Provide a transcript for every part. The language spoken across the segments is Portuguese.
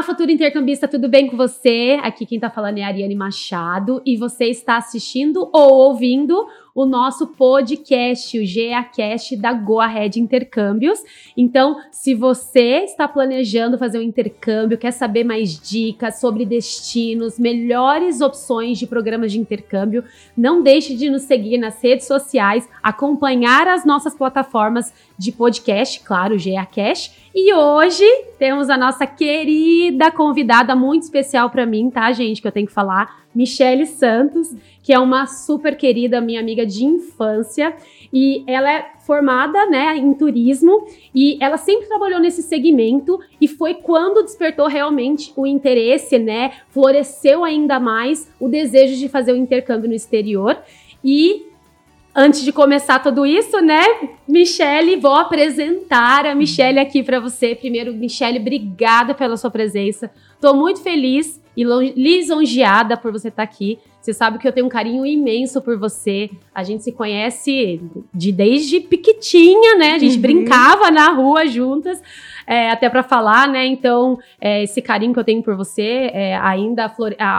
Olá, futuro intercambista, tudo bem com você? Aqui quem tá falando é a Ariane Machado e você está assistindo ou ouvindo o nosso podcast, o GeaCast da Go Ahead Intercâmbios. Então, se você está planejando fazer um intercâmbio, quer saber mais dicas sobre destinos, melhores opções de programas de intercâmbio, não deixe de nos seguir nas redes sociais, acompanhar as nossas plataformas de podcast, claro, o GeaCast. E hoje temos a nossa querida convidada muito especial para mim, tá, gente, que eu tenho que falar, Michele Santos, que é uma super querida minha amiga de infância. E ela é formada, né, em turismo e ela sempre trabalhou nesse segmento e foi quando despertou realmente o interesse, né, floresceu ainda mais o desejo de fazer o intercâmbio no exterior. E Antes de começar tudo isso, né, Michele, vou apresentar a Michele aqui para você. Primeiro, Michele, obrigada pela sua presença. Estou muito feliz e lisonjeada por você estar tá aqui. Você sabe que eu tenho um carinho imenso por você. A gente se conhece de desde piquitinha, né? A gente uhum. brincava na rua juntas, é, até para falar, né? Então, é, esse carinho que eu tenho por você é, ainda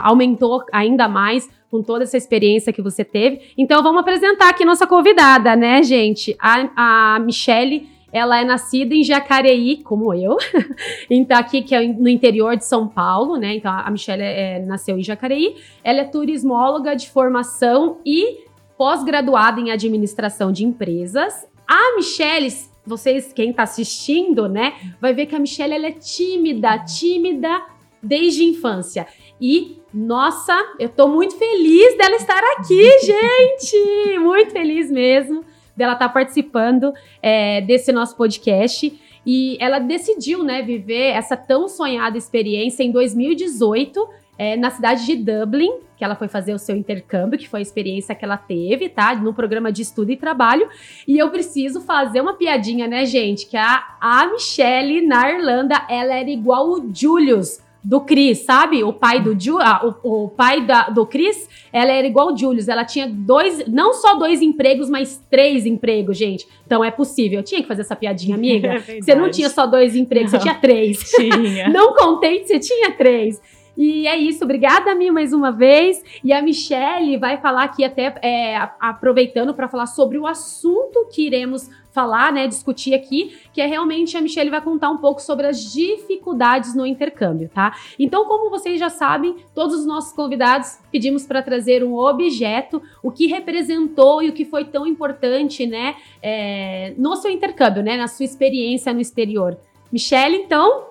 aumentou ainda mais com toda essa experiência que você teve. Então, vamos apresentar aqui nossa convidada, né, gente? A, a Michele, ela é nascida em Jacareí, como eu, então aqui que é no interior de São Paulo, né? Então a Michelle é, nasceu em Jacareí. Ela é turismóloga de formação e pós-graduada em administração de empresas. A Michelle, vocês quem está assistindo, né, vai ver que a Michelle ela é tímida, tímida desde a infância. E nossa, eu tô muito feliz dela estar aqui, gente! Muito feliz mesmo dela estar tá participando é, desse nosso podcast. E ela decidiu, né, viver essa tão sonhada experiência em 2018, é, na cidade de Dublin, que ela foi fazer o seu intercâmbio, que foi a experiência que ela teve, tá? No programa de estudo e trabalho. E eu preciso fazer uma piadinha, né, gente? Que a, a Michelle, na Irlanda, ela era igual o Julius do Chris, sabe? O pai do Ju, ah, o, o, pai da, do Chris, ela era igual o Julius. Ela tinha dois, não só dois empregos, mas três empregos, gente. Então é possível. Eu tinha que fazer essa piadinha, amiga. É você não tinha só dois empregos, não. você tinha três. Tinha. não contente, você tinha três. E é isso, obrigada, Mi, mais uma vez. E a Michelle vai falar aqui, até é, aproveitando para falar sobre o assunto que iremos falar, né, discutir aqui, que é realmente a Michelle vai contar um pouco sobre as dificuldades no intercâmbio, tá? Então, como vocês já sabem, todos os nossos convidados pedimos para trazer um objeto, o que representou e o que foi tão importante, né, é, no seu intercâmbio, né, na sua experiência no exterior. Michelle, então,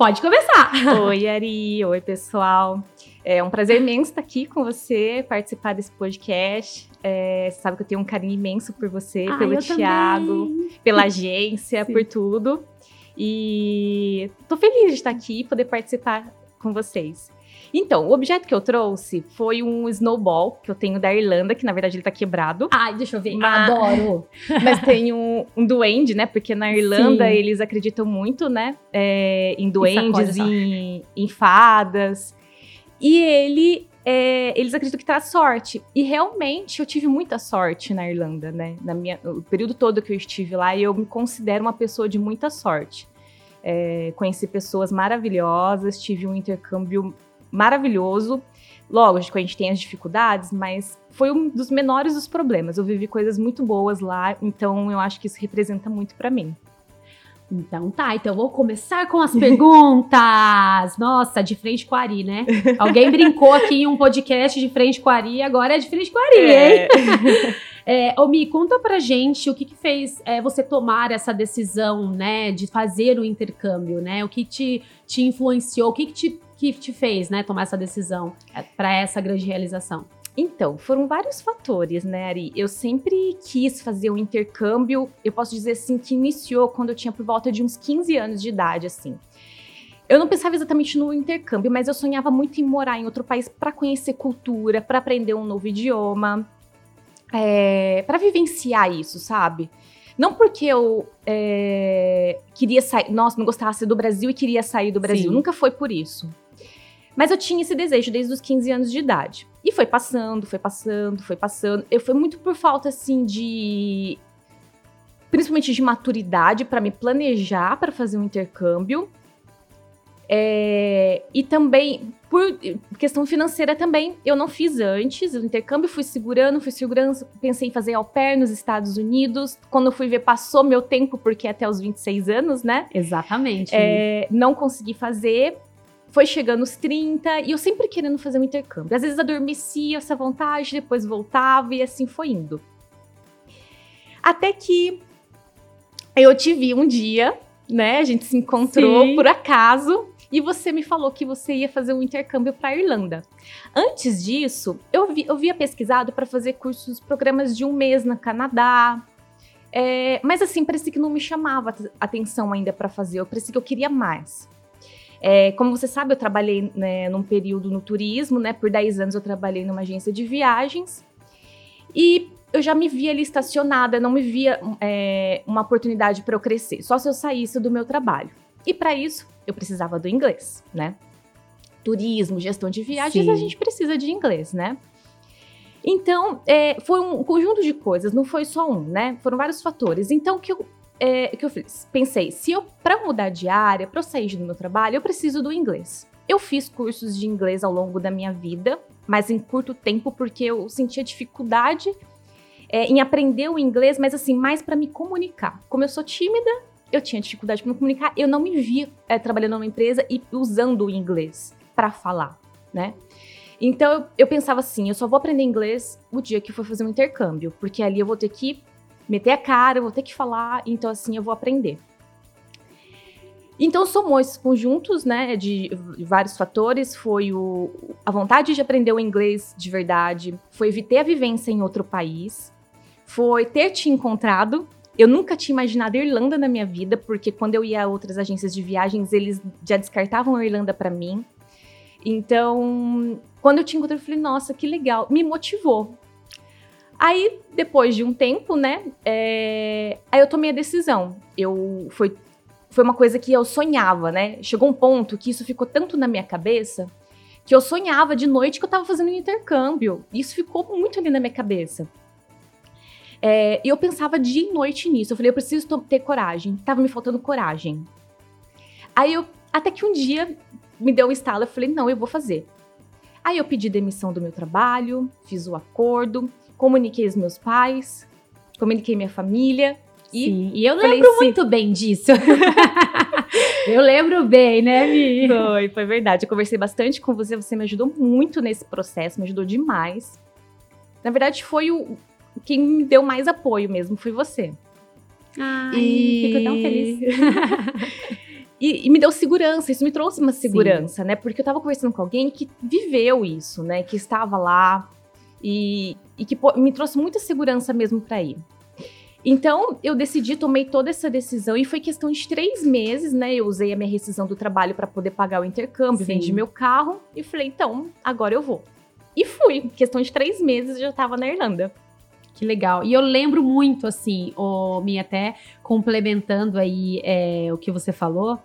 Pode começar. Oi, Ari. Oi, pessoal. É um prazer imenso estar aqui com você, participar desse podcast. É, você sabe que eu tenho um carinho imenso por você, ah, pelo Thiago, também. pela agência, por tudo. E tô feliz de estar aqui e poder participar com vocês. Então, o objeto que eu trouxe foi um snowball que eu tenho da Irlanda, que na verdade ele tá quebrado. Ai, deixa eu ver. Mas, Adoro. Mas tem um, um duende, né? Porque na Irlanda Sim. eles acreditam muito, né? É, em duendes, em, em fadas. E ele é, eles acreditam que traz sorte. E realmente eu tive muita sorte na Irlanda, né? Na minha, o período todo que eu estive lá, eu me considero uma pessoa de muita sorte. É, conheci pessoas maravilhosas, tive um intercâmbio maravilhoso. Lógico, a gente tem as dificuldades, mas foi um dos menores dos problemas. Eu vivi coisas muito boas lá, então eu acho que isso representa muito para mim. Então tá, então vou começar com as perguntas. Nossa, de frente com a Ari, né? Alguém brincou aqui em um podcast de frente com a Ari, agora é de frente com a Ari, é. hein? É, Omi, conta pra gente o que, que fez é, você tomar essa decisão, né, de fazer o intercâmbio, né? O que te, te influenciou, o que, que te que te fez, né, tomar essa decisão é, para essa grande realização? Então, foram vários fatores, né, Ari? Eu sempre quis fazer o um intercâmbio, eu posso dizer assim, que iniciou quando eu tinha por volta de uns 15 anos de idade, assim. Eu não pensava exatamente no intercâmbio, mas eu sonhava muito em morar em outro país para conhecer cultura, para aprender um novo idioma, é, para vivenciar isso, sabe? Não porque eu é, queria sair, nossa, não gostasse do Brasil e queria sair do Brasil. Sim. Nunca foi por isso. Mas eu tinha esse desejo desde os 15 anos de idade. E foi passando, foi passando, foi passando. Eu foi muito por falta assim de principalmente de maturidade para me planejar para fazer um intercâmbio. É, e também, por questão financeira também, eu não fiz antes o intercâmbio, fui segurando, fui segurando, pensei em fazer au pair nos Estados Unidos. Quando eu fui ver, passou meu tempo, porque é até os 26 anos, né? Exatamente. É, não consegui fazer. Foi chegando os 30 e eu sempre querendo fazer um intercâmbio. Às vezes adormecia essa vontade, depois voltava e assim foi indo. Até que eu te vi um dia, né? A gente se encontrou Sim. por acaso e você me falou que você ia fazer um intercâmbio para a Irlanda. Antes disso, eu, vi, eu via pesquisado para fazer cursos, programas de um mês no Canadá. É, mas assim, parecia que não me chamava atenção ainda para fazer, eu parecia que eu queria mais. É, como você sabe, eu trabalhei né, num período no turismo, né? Por 10 anos eu trabalhei numa agência de viagens. E eu já me via ali estacionada, não me via é, uma oportunidade para eu crescer, só se eu saísse do meu trabalho. E para isso, eu precisava do inglês, né? Turismo, gestão de viagens, Sim. a gente precisa de inglês, né? Então, é, foi um conjunto de coisas, não foi só um, né? Foram vários fatores. Então, o que eu, é, que eu fiz? Pensei, se eu, para mudar de área, para eu sair do meu trabalho, eu preciso do inglês. Eu fiz cursos de inglês ao longo da minha vida, mas em curto tempo, porque eu sentia dificuldade é, em aprender o inglês, mas assim, mais para me comunicar. Como eu sou tímida, eu tinha dificuldade para me comunicar, eu não me via é, trabalhando numa empresa e usando o inglês para falar, né? Então eu, eu, pensava assim, eu só vou aprender inglês o dia que for fazer um intercâmbio, porque ali eu vou ter que meter a cara, vou ter que falar, então assim eu vou aprender. Então somou esses conjuntos, né, de vários fatores, foi o, a vontade de aprender o inglês de verdade, foi ter a vivência em outro país, foi ter te encontrado, eu nunca tinha imaginado Irlanda na minha vida, porque quando eu ia a outras agências de viagens, eles já descartavam a Irlanda para mim. Então, quando eu te encontrei, eu falei, nossa, que legal. Me motivou. Aí, depois de um tempo, né, é... aí eu tomei a decisão. Eu foi, foi uma coisa que eu sonhava, né? Chegou um ponto que isso ficou tanto na minha cabeça que eu sonhava de noite que eu tava fazendo um intercâmbio. Isso ficou muito ali na minha cabeça. É, e eu pensava dia e noite nisso. Eu falei, eu preciso ter coragem. Tava me faltando coragem. Aí eu, até que um dia me deu um estalo, eu falei, não, eu vou fazer. Aí eu pedi demissão do meu trabalho, fiz o acordo, comuniquei os meus pais, comuniquei minha família. E, e eu lembro muito bem disso. eu lembro bem, né, Mi? Foi, foi verdade. Eu conversei bastante com você, você me ajudou muito nesse processo, me ajudou demais. Na verdade, foi o, quem me deu mais apoio mesmo foi você. Ai, e... fico tão feliz. e, e, me deu segurança, isso me trouxe uma segurança, Sim. né? Porque eu tava conversando com alguém que viveu isso, né? Que estava lá e, e que me trouxe muita segurança mesmo para ir. Então, eu decidi, tomei toda essa decisão e foi questão de três meses, né? Eu usei a minha rescisão do trabalho para poder pagar o intercâmbio, Sim. vendi meu carro e falei, então, agora eu vou. E fui. Questão de três meses eu já estava na Irlanda. Que legal. E eu lembro muito, assim, o Me até complementando aí é, o que você falou.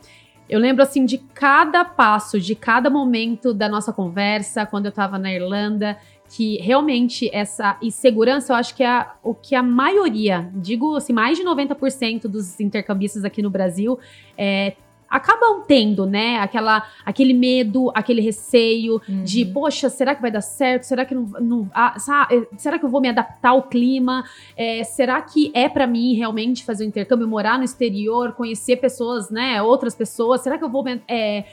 Eu lembro, assim, de cada passo, de cada momento da nossa conversa, quando eu estava na Irlanda, que realmente essa insegurança, eu acho que é o que a maioria, digo assim, mais de 90% dos intercambistas aqui no Brasil é, acabam tendo, né? Aquela, aquele medo, aquele receio uhum. de, poxa, será que vai dar certo? Será que não, não ah, será que eu vou me adaptar ao clima? É, será que é para mim realmente fazer o um intercâmbio, morar no exterior, conhecer pessoas, né? Outras pessoas? Será que eu vou é,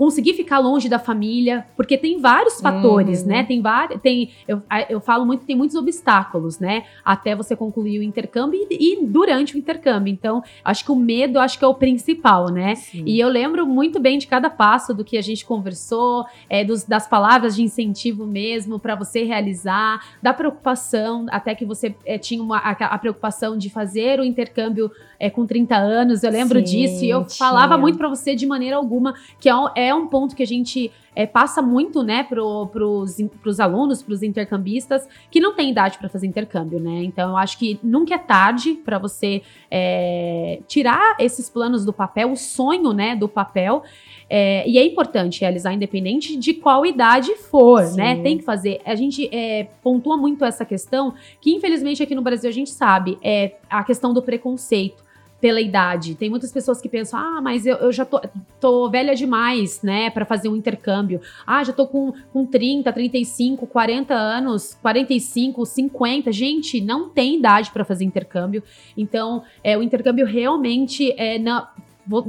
conseguir ficar longe da família, porque tem vários fatores, né? Uhum. Tem vários, tem, eu, eu falo muito, tem muitos obstáculos, né? Até você concluir o intercâmbio e, e durante o intercâmbio. Então, acho que o medo, acho que é o principal, né? Sim. E eu lembro muito bem de cada passo do que a gente conversou, é, dos, das palavras de incentivo mesmo para você realizar, da preocupação, até que você é, tinha uma, a, a, preocupação de fazer o intercâmbio é, com 30 anos, eu lembro Sim, disso, e eu tinha. falava muito para você de maneira alguma que é, é um ponto que a gente é, passa muito, né, pro, pros, pros alunos, pros intercambistas, que não tem idade para fazer intercâmbio, né? Então, eu acho que nunca é tarde para você é, tirar esses planos do papel, o sonho, né, do papel. É, e é importante realizar, independente de qual idade for, né? Sim. né? Tem que fazer. A gente é, pontua muito essa questão, que infelizmente aqui no Brasil a gente sabe, é a questão do preconceito pela idade. Tem muitas pessoas que pensam, ah, mas eu, eu já tô, tô velha demais, né, para fazer um intercâmbio. Ah, já tô com, com 30, 35, 40 anos, 45, 50. Gente, não tem idade para fazer intercâmbio. Então, é, o intercâmbio realmente é, na,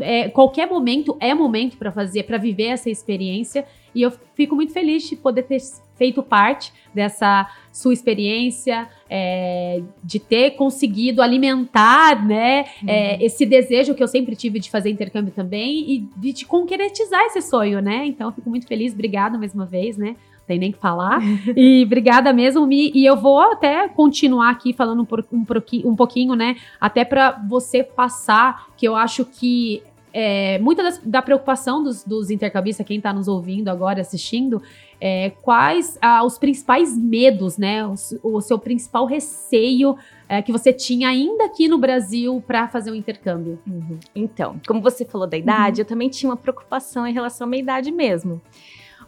é, qualquer momento é momento para fazer, para viver essa experiência. E eu fico muito feliz de poder ter feito parte dessa sua experiência, é, de ter conseguido alimentar, né, uhum. é, esse desejo que eu sempre tive de fazer intercâmbio também e de, de concretizar esse sonho, né? Então, eu fico muito feliz. Obrigada mais uma vez, né? tem nem que falar. e obrigada mesmo, Mi. E eu vou até continuar aqui falando um, um, um pouquinho, né? Até para você passar, que eu acho que é, muita das, da preocupação dos, dos intercambistas, quem está nos ouvindo agora, assistindo, é, quais ah, os principais medos, né? O, o seu principal receio é, que você tinha ainda aqui no Brasil para fazer um intercâmbio? Uhum. Então, como você falou da idade, uhum. eu também tinha uma preocupação em relação à minha idade mesmo.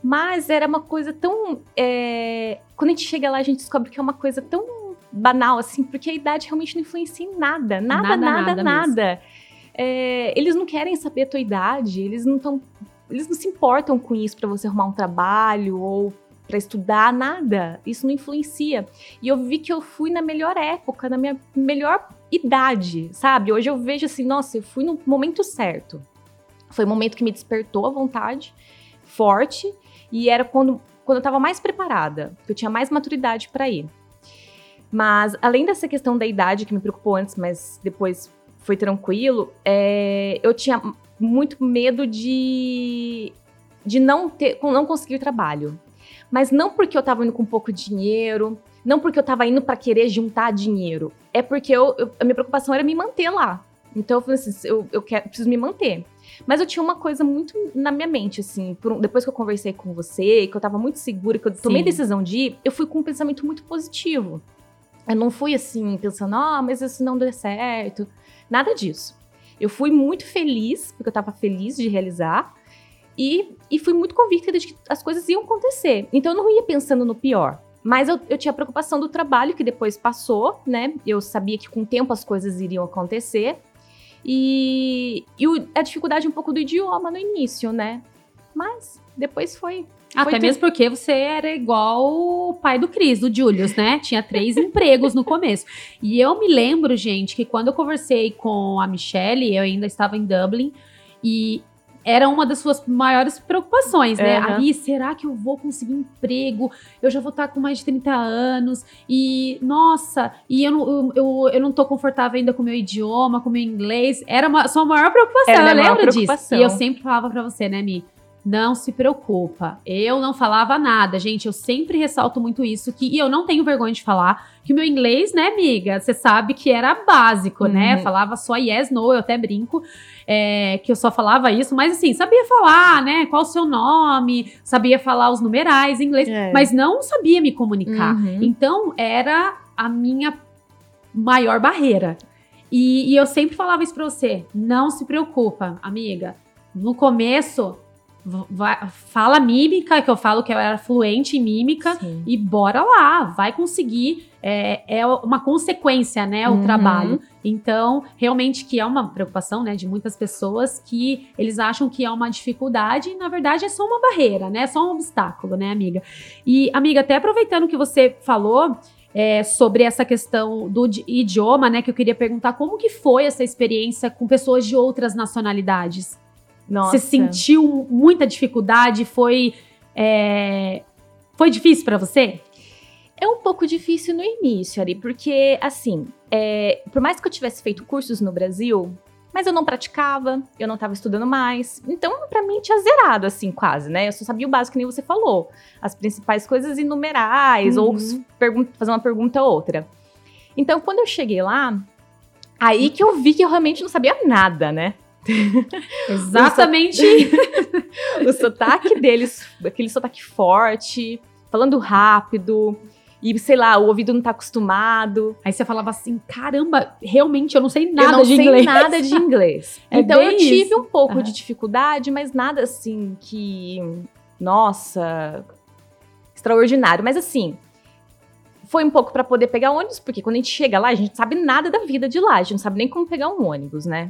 Mas era uma coisa tão. É... Quando a gente chega lá, a gente descobre que é uma coisa tão banal, assim, porque a idade realmente não influencia em nada. Nada, nada, nada. nada, nada. É... Eles não querem saber a tua idade, eles não estão. Eles não se importam com isso para você arrumar um trabalho ou para estudar, nada. Isso não influencia. E eu vi que eu fui na melhor época, na minha melhor idade, sabe? Hoje eu vejo assim, nossa, eu fui no momento certo. Foi o momento que me despertou a vontade forte e era quando, quando eu estava mais preparada, que eu tinha mais maturidade para ir. Mas, além dessa questão da idade que me preocupou antes, mas depois foi tranquilo, é, eu tinha muito medo de, de não, ter, não conseguir trabalho. Mas não porque eu estava indo com pouco dinheiro, não porque eu estava indo para querer juntar dinheiro. É porque eu, eu, a minha preocupação era me manter lá. Então eu falei assim, eu, eu quero, preciso me manter. Mas eu tinha uma coisa muito na minha mente, assim, um, depois que eu conversei com você, que eu tava muito segura, que eu tomei a decisão de ir, eu fui com um pensamento muito positivo. Eu não fui assim, pensando, ah, mas isso não deu certo. Nada disso. Eu fui muito feliz, porque eu tava feliz de realizar, e, e fui muito convicta de que as coisas iam acontecer. Então eu não ia pensando no pior. Mas eu, eu tinha a preocupação do trabalho, que depois passou, né? Eu sabia que com o tempo as coisas iriam acontecer. E, e o, a dificuldade um pouco do idioma no início, né? Mas depois foi. Até foi mesmo porque você era igual o pai do Cris, do Julius, né? Tinha três empregos no começo. E eu me lembro, gente, que quando eu conversei com a Michelle, eu ainda estava em Dublin, e era uma das suas maiores preocupações, né? Uhum. Aí, será que eu vou conseguir emprego? Eu já vou estar com mais de 30 anos e, nossa, e eu não, eu, eu, eu não tô confortável ainda com o meu idioma, com o meu inglês. Era uma sua maior preocupação, era eu lembro disso. E eu sempre falava para você, né, Mi? Não se preocupa. Eu não falava nada, gente. Eu sempre ressalto muito isso que e eu não tenho vergonha de falar que o meu inglês, né, amiga? Você sabe que era básico, né? uhum. né? Falava só yes, no, eu até brinco é, que eu só falava isso, mas assim, sabia falar, né? Qual o seu nome, sabia falar os numerais em inglês, é. mas não sabia me comunicar. Uhum. Então era a minha maior barreira. E, e eu sempre falava isso pra você: não se preocupa, amiga. No começo, Vai, fala mímica, que eu falo que eu era fluente em mímica, Sim. e bora lá, vai conseguir. É, é uma consequência, né, o uhum. trabalho. Então, realmente que é uma preocupação, né, de muitas pessoas que eles acham que é uma dificuldade e, na verdade, é só uma barreira, né, é só um obstáculo, né, amiga? E, amiga, até aproveitando que você falou, é, sobre essa questão do idioma, né? Que eu queria perguntar como que foi essa experiência com pessoas de outras nacionalidades. Nossa. Você sentiu muita dificuldade? Foi, é, foi difícil para você? É um pouco difícil no início, Ari, porque, assim, é, por mais que eu tivesse feito cursos no Brasil, mas eu não praticava, eu não estava estudando mais. Então, para mim, tinha zerado, assim, quase, né? Eu só sabia o básico, que nem você falou. As principais coisas enumerais, uhum. ou fazer uma pergunta ou outra. Então, quando eu cheguei lá, aí que eu vi que eu realmente não sabia nada, né? Exatamente. o, sotaque deles, aquele sotaque forte, falando rápido. E, sei lá, o ouvido não tá acostumado. Aí você falava assim: caramba, realmente eu não sei nada de inglês. Eu não sei nada de inglês. é então eu tive isso. um pouco uhum. de dificuldade, mas nada assim que. Nossa, extraordinário. Mas assim, foi um pouco para poder pegar ônibus, porque quando a gente chega lá, a gente não sabe nada da vida de lá, a gente não sabe nem como pegar um ônibus, né?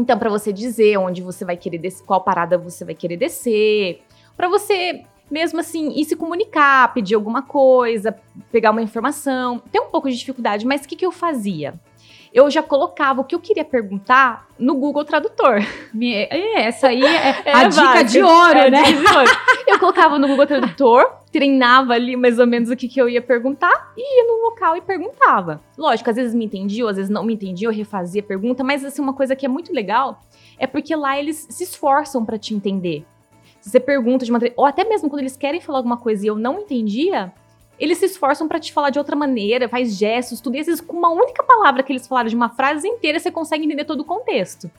Então, para você dizer onde você vai querer descer, qual parada você vai querer descer, para você mesmo assim ir se comunicar, pedir alguma coisa, pegar uma informação, tem um pouco de dificuldade, mas o que, que eu fazia? eu já colocava o que eu queria perguntar no Google Tradutor. É, essa aí é, é a dica de ouro, é né? De ouro. eu colocava no Google Tradutor, treinava ali mais ou menos o que, que eu ia perguntar e ia no local e perguntava. Lógico, às vezes me entendia, às vezes não me entendia, eu refazia a pergunta, mas assim, uma coisa que é muito legal é porque lá eles se esforçam para te entender. Se você pergunta de uma ou até mesmo quando eles querem falar alguma coisa e eu não entendia, eles se esforçam para te falar de outra maneira, faz gestos, tudo isso com uma única palavra que eles falaram de uma frase inteira, você consegue entender todo o contexto.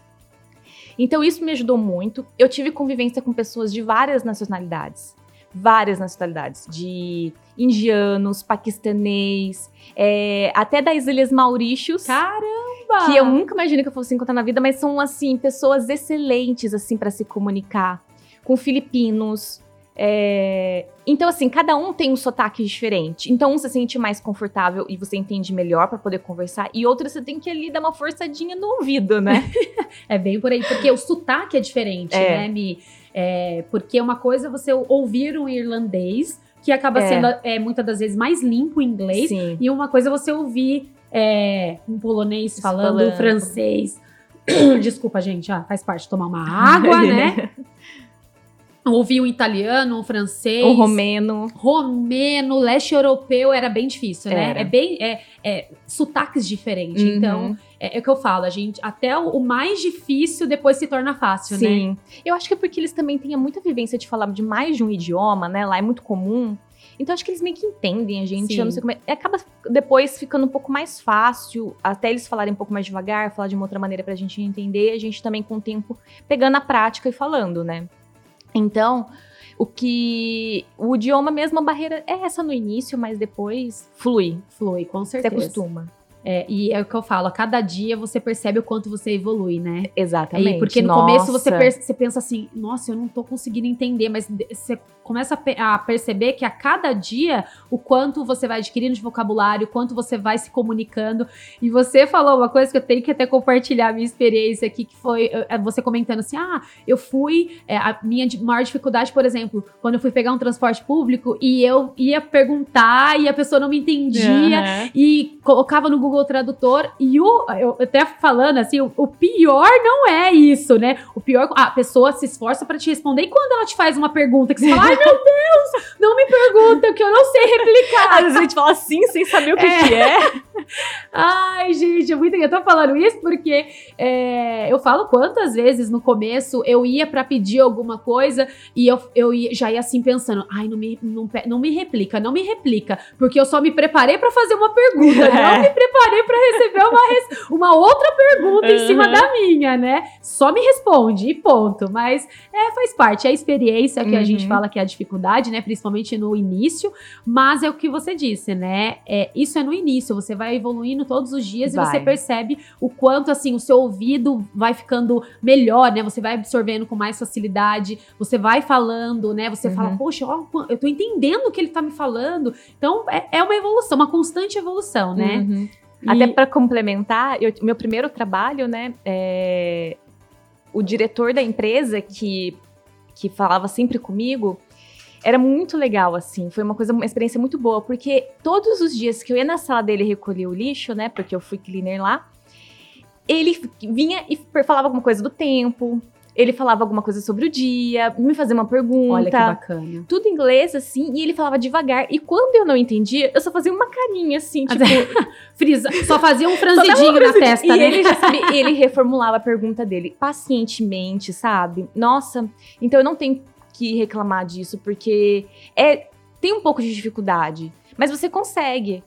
Então isso me ajudou muito. Eu tive convivência com pessoas de várias nacionalidades. Várias nacionalidades. De indianos, paquistanês, é, até das Ilhas Maurícios. Caramba! Que eu nunca imaginei que eu fosse encontrar na vida, mas são, assim, pessoas excelentes, assim, para se comunicar. Com filipinos, é... Então, assim, cada um tem um sotaque diferente. Então, um se sente mais confortável e você entende melhor para poder conversar, e outro você tem que ali dar uma forçadinha no ouvido, né? é bem por aí, porque o sotaque é diferente, é. né, Mi? É, porque uma coisa é você ouvir um irlandês, que acaba é. sendo é, muitas das vezes mais limpo em inglês, Sim. e uma coisa é você ouvir é, um polonês falando, falando. francês. Desculpa, gente, ah, faz parte de tomar uma água, né? Ouvi um italiano, um francês. Um romeno. Romeno, leste europeu era bem difícil, né? Era. É bem. É, é, sotaques diferentes. Uhum. Então, é, é, o que eu falo, a gente. Até o, o, mais difícil depois se torna fácil, Sim. né? Sim. Eu acho que é porque eles também têm muita vivência de falar de mais de um idioma, né? Lá é muito comum. Então acho que eles meio que entendem a gente. Sim. Eu não sei como é. Acaba depois ficando um pouco mais fácil, até eles falarem um pouco mais devagar, falar de uma outra maneira pra gente entender, a gente também com o tempo pegando a prática e falando, né? Então, o que. O idioma mesmo, a barreira é essa no início, mas depois flui. Flui, com certeza. Você acostuma. É, e é o que eu falo, a cada dia você percebe o quanto você evolui, né? Exatamente. porque no nossa. começo você, você pensa assim, nossa, eu não tô conseguindo entender, mas você começa a, a, perceber que a cada dia o quanto você vai adquirindo de vocabulário, o quanto você vai se comunicando. E você falou uma coisa que eu tenho que até compartilhar a minha experiência aqui, que foi é, você comentando assim: ah, eu fui. É, a minha maior dificuldade, por exemplo, quando eu fui pegar um transporte público e eu ia perguntar e a pessoa não me entendia uhum. e colocava no Google Tradutor. E o, eu até falando assim, o, o pior não é isso, né? O pior, a pessoa se esforça para te responder e quando ela te faz uma pergunta que você fala, ai meu Deus, não me pergunta, que eu não sei replicar. Às vezes a gente fala assim, sem saber o que é. Que é. Ai, gente, é muito. Eu tô falando isso porque é, eu falo quantas vezes no começo eu ia para pedir alguma coisa e eu, eu ia, já ia assim pensando: ai, não me, não, não me replica, não me replica, porque eu só me preparei para fazer uma pergunta, é. não me preparei para receber uma, uma outra pergunta uhum. em cima da minha, né? Só me responde e ponto. Mas é, faz parte, é a experiência que uhum. a gente uhum. fala que é a dificuldade, né? Principalmente no início, mas é o que você disse, né? É, isso é no início, você vai evoluindo todos os dias vai. e você percebe o quanto assim o seu ouvido vai ficando melhor, né? Você vai absorvendo com mais facilidade, você vai falando, né? Você uhum. fala, poxa, ó, eu tô entendendo o que ele tá me falando. Então é, é uma evolução, uma constante evolução, né? Uhum. E... Até para complementar, eu, meu primeiro trabalho, né? É, o diretor da empresa que, que falava sempre comigo, era muito legal, assim. Foi uma coisa, uma experiência muito boa, porque todos os dias que eu ia na sala dele recolher o lixo, né? Porque eu fui cleaner lá, ele vinha e falava alguma coisa do tempo. Ele falava alguma coisa sobre o dia, me fazia uma pergunta. Olha que bacana. Tudo em inglês, assim, e ele falava devagar. E quando eu não entendia, eu só fazia uma carinha, assim, tipo. Frisa, só fazia um franzidinho na testa, e né? Ele, sabia, ele reformulava a pergunta dele pacientemente, sabe? Nossa, então eu não tenho que reclamar disso, porque é tem um pouco de dificuldade, mas você consegue.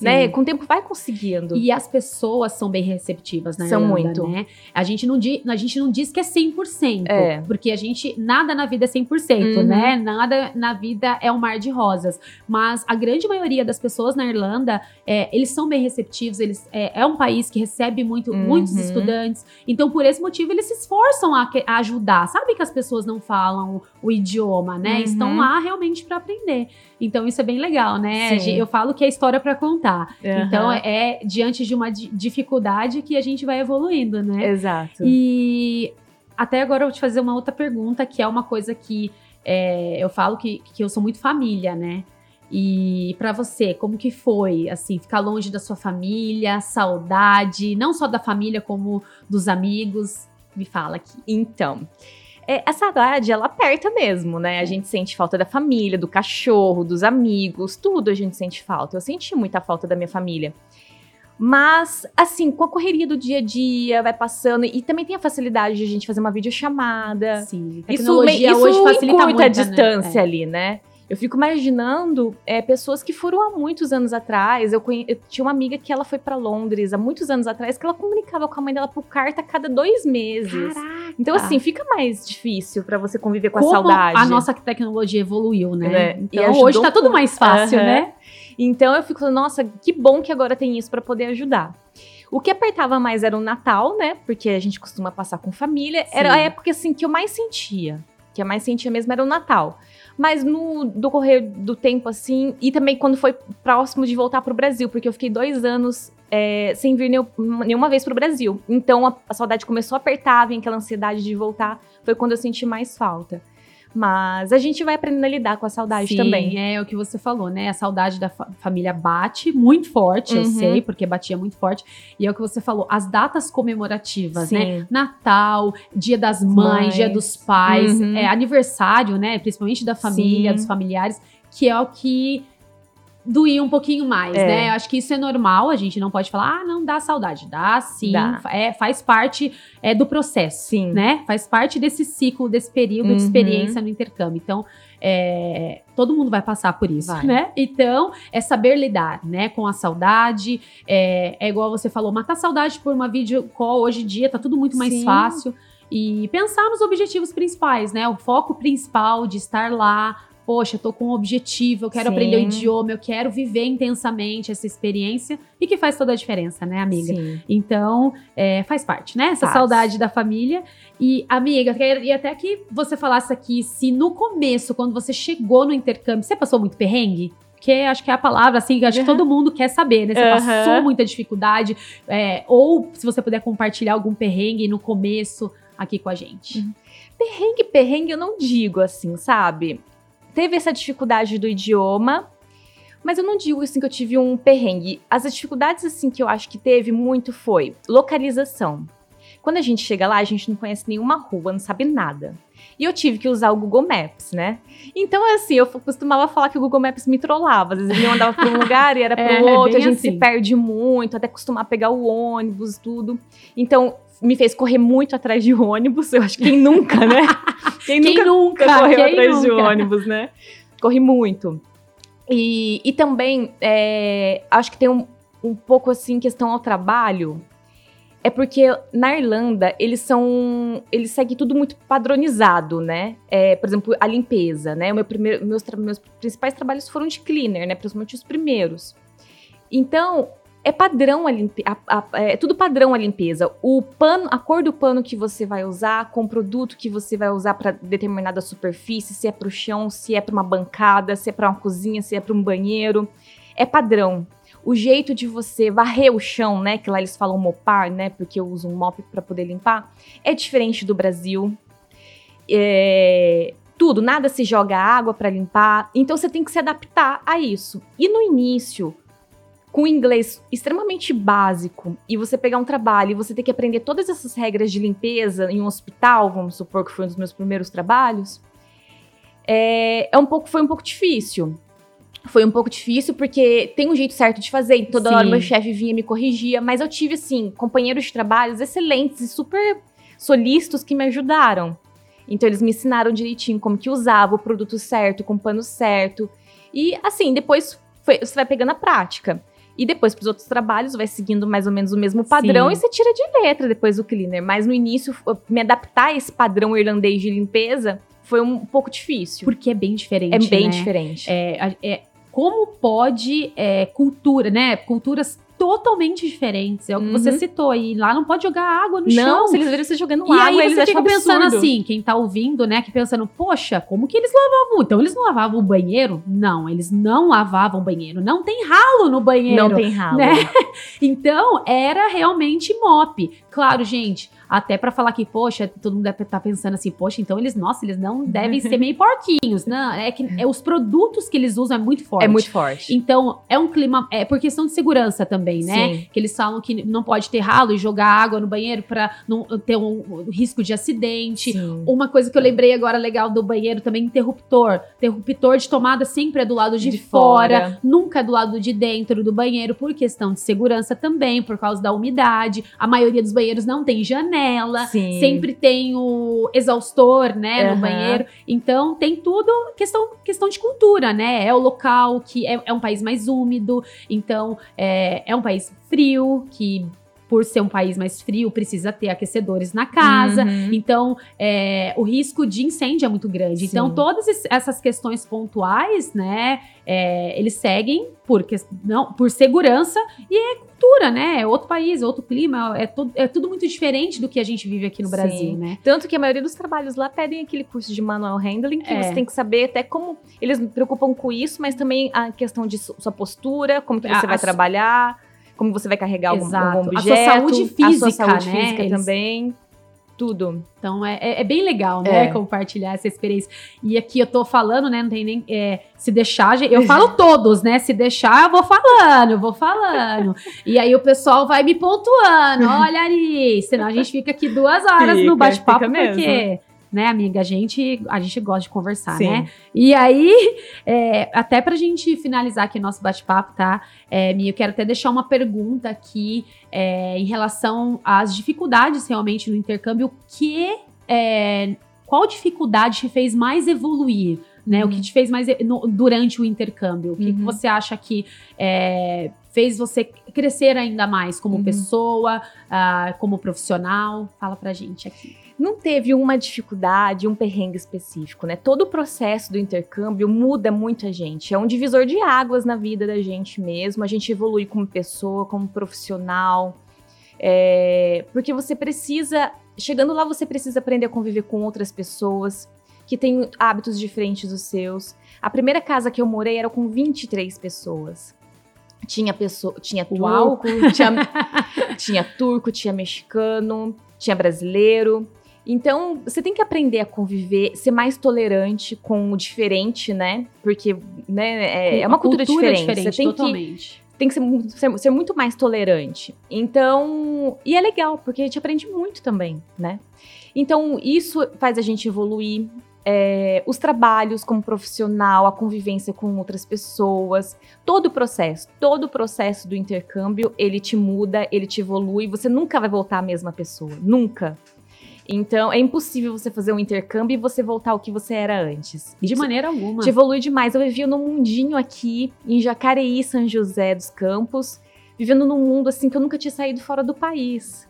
Né? Com o tempo vai conseguindo. E as pessoas são bem receptivas na São Irlanda, muito. né? A gente, não di, a gente não diz que é 100%, É. porque a gente, nada na vida é 100%, Uhum. né? Nada na vida é um mar de rosas. Mas a grande maioria das pessoas na Irlanda, é, eles são bem receptivos, eles, é, é um país que recebe muito, Uhum. muitos estudantes. Então, por esse motivo, eles se esforçam a, a ajudar. Sabe que as pessoas não falam o idioma, né? Uhum. Estão lá realmente para aprender. Então, isso é bem legal, né? Sim. Eu falo que é história para contar. Então, Aham. é diante de uma di- dificuldade que a gente vai evoluindo, né? Exato. E até agora eu vou te fazer uma outra pergunta, que é uma coisa que é, eu falo que, que eu sou muito família, né? E pra você, como que foi, assim, ficar longe da sua família, saudade, não só da família, como dos amigos? Me fala aqui. Então, é, a saudade, ela aperta mesmo, né? A gente sente falta da família, do cachorro, dos amigos, tudo a gente sente falta. Eu senti muita falta da minha família. Mas, assim, com a correria do dia a dia, vai passando. E também tem a facilidade de a gente fazer uma videochamada. Sim, Isso, tecnologia isso hoje facilita muito, a né? distância É. ali, né? Eu fico imaginando é, pessoas que foram há muitos anos atrás. Eu, conhe- eu tinha uma amiga que ela foi pra Londres há muitos anos atrás, que ela comunicava com a mãe dela por carta a cada dois meses. Caraca! Então, assim, fica mais difícil pra você conviver com Como a saudade. a nossa tecnologia evoluiu, né? E Então, ajudou hoje tá tudo mais fácil, Aham. né? Então eu fico nossa, que bom que agora tem isso pra poder ajudar. O que apertava mais era o Natal, né? Porque a gente costuma passar com família. Era Sim. a época assim que eu mais sentia. Que eu mais sentia mesmo era o Natal. Mas no decorrer do tempo, assim, e também quando foi próximo de voltar pro Brasil, porque eu fiquei dois anos é, sem vir neu- nenhuma vez pro Brasil. Então a, a saudade começou a apertar, vem aquela ansiedade de voltar. Foi quando eu senti mais falta. Mas a gente vai aprendendo a lidar com a saudade Sim, também. é o que você falou, né? A saudade da fa- família bate muito forte, eu Uhum. sei, porque batia muito forte. E é o que você falou, as datas comemorativas, né? Sim. Natal, Dia das Mães, Mães. Dia dos Pais, Uhum. é, aniversário, né? Principalmente da família, Sim. dos familiares, que é o que doía um pouquinho mais, É. né? Eu acho que isso é normal, a gente não pode falar, ah, não dá saudade. Dá sim, Dá. É, faz parte é, do processo, Sim. né? Faz parte desse ciclo, desse período de Uhum. experiência no intercâmbio. Então, é, todo mundo vai passar por isso, Vai. né? Então, é saber lidar, né, com a saudade. É, é igual você falou, matar saudade por uma video call hoje em dia tá tudo muito mais Sim. fácil. E pensar nos objetivos principais, né? O foco principal de estar lá. Poxa, eu tô com um objetivo, eu quero Sim. aprender o idioma, eu quero viver intensamente essa experiência e que faz toda a diferença, né, amiga? Sim. Então, é, faz parte, né? Essa Faz. saudade da família. E, amiga, queria até que você falasse aqui se no começo, quando você chegou no intercâmbio, você passou muito perrengue? Porque acho que é a palavra, assim, que acho que Uhum. todo mundo quer saber, né? Você Uhum. passou muita dificuldade, é, ou se você puder compartilhar algum perrengue no começo aqui com a gente. Perrengue, perrengue, eu não digo assim, sabe? Teve essa dificuldade do idioma, mas eu não digo assim que eu tive um perrengue. As dificuldades assim que eu acho que teve muito foi localização. Quando a gente chega lá, a gente não conhece nenhuma rua, não sabe nada. E eu tive que usar o Google Maps, né? Então, assim, eu costumava falar que o Google Maps me trollava. Às vezes ele me mandava para um lugar e era para É, o outro, a gente se assim. perde muito, até costumar pegar o ônibus, tudo. Então, me fez correr muito atrás de ônibus. Eu acho que quem nunca, né? Quem, Quem nunca, nunca? correu Quem atrás de nunca? ônibus, né? Corri muito. E, e também, é, acho que tem um, um pouco assim, questão ao trabalho. É porque na Irlanda, eles são. Eles seguem tudo muito padronizado, né? É, por exemplo, a limpeza, né? O meu primeiro, meus, meus principais trabalhos foram de cleaner, né? Principalmente os primeiros. Então, é padrão a limpeza. É tudo padrão a limpeza. O pano, a cor do pano que você vai usar, com o produto que você vai usar para determinada superfície, se é para o chão, se é para uma bancada, se é para uma cozinha, se é para um banheiro, é padrão. O jeito de você varrer o chão, né, que lá eles falam mopar, né, porque eu uso um mop para poder limpar, é diferente do Brasil. É, tudo, nada se joga água para limpar, então você tem que se adaptar a isso. E no início, com inglês extremamente básico e você pegar um trabalho e você ter que aprender todas essas regras de limpeza em um hospital, vamos supor que foi um dos meus primeiros trabalhos, é, é um pouco, foi um pouco difícil. Foi um pouco difícil porque tem um jeito certo de fazer. e Toda Sim. hora meu chefe vinha e me corrigia, mas eu tive assim companheiros de trabalhos excelentes e super solícitos que me ajudaram. Então eles me ensinaram direitinho como que usava o produto certo, com o pano certo. E assim, depois foi- você vai pegando a prática. E depois para os outros trabalhos vai seguindo mais ou menos o mesmo padrão Sim. e você tira de letra depois o cleaner. Mas no início, me adaptar a esse padrão irlandês de limpeza foi um pouco difícil. Porque é bem diferente. é bem né? diferente. É, é- como pode é, cultura, né? Culturas totalmente diferentes. É o que Uhum. você citou aí. Lá não pode jogar água no não, chão. se eles verem você jogando E água, aí eles você acham fica pensando absurdo. assim, quem tá ouvindo, né, que pensando, poxa, como que eles lavavam? Então eles não lavavam o banheiro? Não, eles não lavavam o banheiro. Não tem ralo no banheiro. Não tem ralo. né? Então, era realmente mop. Claro, gente, até pra falar que, poxa, todo mundo deve estar pensando assim, poxa, então eles, nossa, eles não devem ser meio porquinhos. Não, é que é, os produtos que eles usam é muito forte. É muito forte. Então, é um clima, é por questão de segurança também, né? Sim. Que eles falam que não pode ter ralo e jogar água no banheiro pra não ter um, um risco de acidente. Sim. Uma coisa que eu lembrei agora legal do banheiro também, interruptor. Interruptor de tomada sempre é do lado de, De fora, fora. nunca é do lado de dentro do banheiro, por questão de segurança também, por causa da umidade. A maioria dos banheiros não tem janela. Sim. Sempre tem o exaustor, né, no Aham. banheiro. Então, tem tudo questão, questão de cultura, né? É o local que é, é um país mais úmido. Então, é, é um país frio, que por ser um país mais frio, precisa ter aquecedores na casa. Uhum. Então, é, o risco de incêndio é muito grande. Sim. Então, todas es- essas questões pontuais, né, é, eles seguem por, não, por segurança e é cultura, né? É outro país, é outro clima, é, tudo é tudo muito diferente do que a gente vive aqui no Sim. Brasil, né? Tanto que a maioria dos trabalhos lá pedem aquele curso de manual handling, que É. você tem que saber até como eles se preocupam com isso, mas também a questão de su- sua postura, como que A- você vai a trabalhar, como você vai carregar algum, algum A sua objeto. saúde a sua física, saúde né? física Eles- também. Tudo. Então é, é- é bem legal, né? É. Compartilhar essa experiência. E aqui eu tô falando, né? Não tem nem. é, se deixar, eu falo todos, né? Se deixar, eu vou falando, eu vou falando. e aí o pessoal vai me pontuando. Olha, Ari, senão a gente fica aqui duas horas Fica, no bate-papo, fica mesmo. Né, amiga, a gente, a gente gosta de conversar, Sim. né? E aí, é, até pra gente finalizar aqui nosso bate-papo, tá? É, eu quero até deixar uma pergunta aqui é, em relação às dificuldades realmente no intercâmbio. Que, é, qual dificuldade te fez mais evoluir? Né? O que Uhum. te fez mais no- durante o intercâmbio? O que, que Uhum. você acha que é, fez você crescer ainda mais como Uhum. pessoa, ah, como profissional? Fala pra gente aqui. Não teve uma dificuldade, um perrengue específico, né? Todo o processo do intercâmbio muda muito a gente. É um divisor de águas na vida da gente mesmo. A gente evolui como pessoa, como profissional. É, porque você precisa. Chegando lá, você precisa aprender a conviver com outras pessoas que têm hábitos diferentes dos seus. A primeira casa que eu morei era com 23 pessoas. Tinha pessoa, tinha turco, tinha, tinha turco, tinha mexicano, tinha brasileiro. Então, você tem que aprender a conviver, ser mais tolerante com o diferente, né? Porque né, é, é uma A cultura, diferente. Você tem que totalmente. tem que ser, ser- ser muito mais tolerante. Então, e é legal, porque a gente aprende muito também, né? Então, isso faz a gente evoluir. é, os trabalhos como profissional, a convivência com outras pessoas, todo o processo, todo o processo do intercâmbio, ele te muda, ele te evolui, você nunca vai voltar a mesma pessoa, nunca. Então, é impossível você fazer um intercâmbio e você voltar ao que você era antes. De Isso- maneira alguma. te evolui demais. Eu vivia num mundinho aqui, em Jacareí, São José dos Campos, vivendo num mundo assim que eu nunca tinha saído fora do país.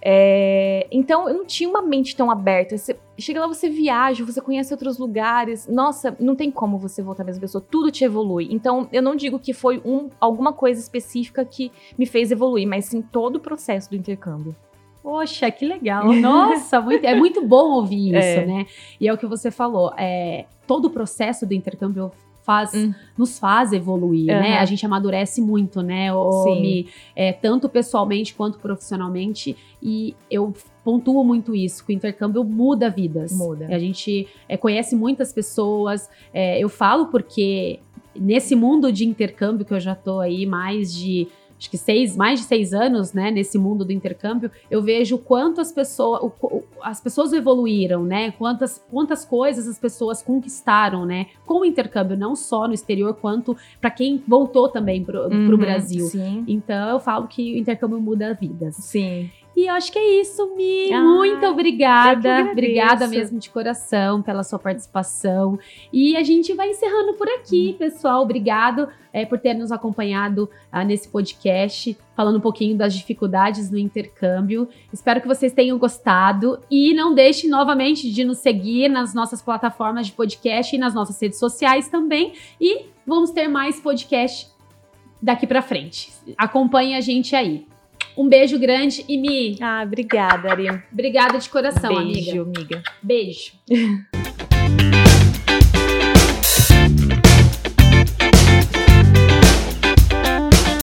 É, então eu não tinha uma mente tão aberta. Você, chega lá, você viaja, você conhece outros lugares. Nossa, não tem como você voltar a mesma pessoa. Tudo te evolui. Então eu não digo que foi um, alguma coisa específica que me fez evoluir, mas sim todo o processo do intercâmbio. Poxa, que legal. Nossa, muito- é muito bom ouvir isso, É. né? E é o que você falou. É, todo o processo do intercâmbio faz, Hum. nos faz evoluir, né? Aham. A gente amadurece muito, né? O, Sim. Mi? É, tanto pessoalmente quanto profissionalmente. E eu pontuo muito isso, que o intercâmbio muda vidas. Muda. A gente é, conhece muitas pessoas. é, eu falo porque nesse mundo de intercâmbio que eu já tô aí mais de acho que seis, mais de seis anos, né, nesse mundo do intercâmbio, eu vejo o quanto as pessoas, o- o- as pessoas evoluíram, né, quantas, quantas coisas as pessoas conquistaram, né, com o intercâmbio, não só no exterior, quanto para quem voltou também pro, pro Uhum, Brasil. Sim. Então eu falo que o intercâmbio muda vidas. Sim. E eu acho que é isso, Mi. Ah, Muito obrigada. Obrigada mesmo de coração pela sua participação. E a gente vai encerrando por aqui, hum. pessoal. Obrigado é, por ter nos acompanhado ah, nesse podcast, falando um pouquinho das dificuldades no intercâmbio. Espero que vocês tenham gostado. E não deixe novamente de nos seguir nas nossas plataformas de podcast e nas nossas redes sociais também. E vamos ter mais podcast daqui para frente. Acompanhe a gente aí. Um beijo grande e Mi. Ah, obrigada, Ari. Obrigada de coração, beijo, amiga. amiga. Beijo.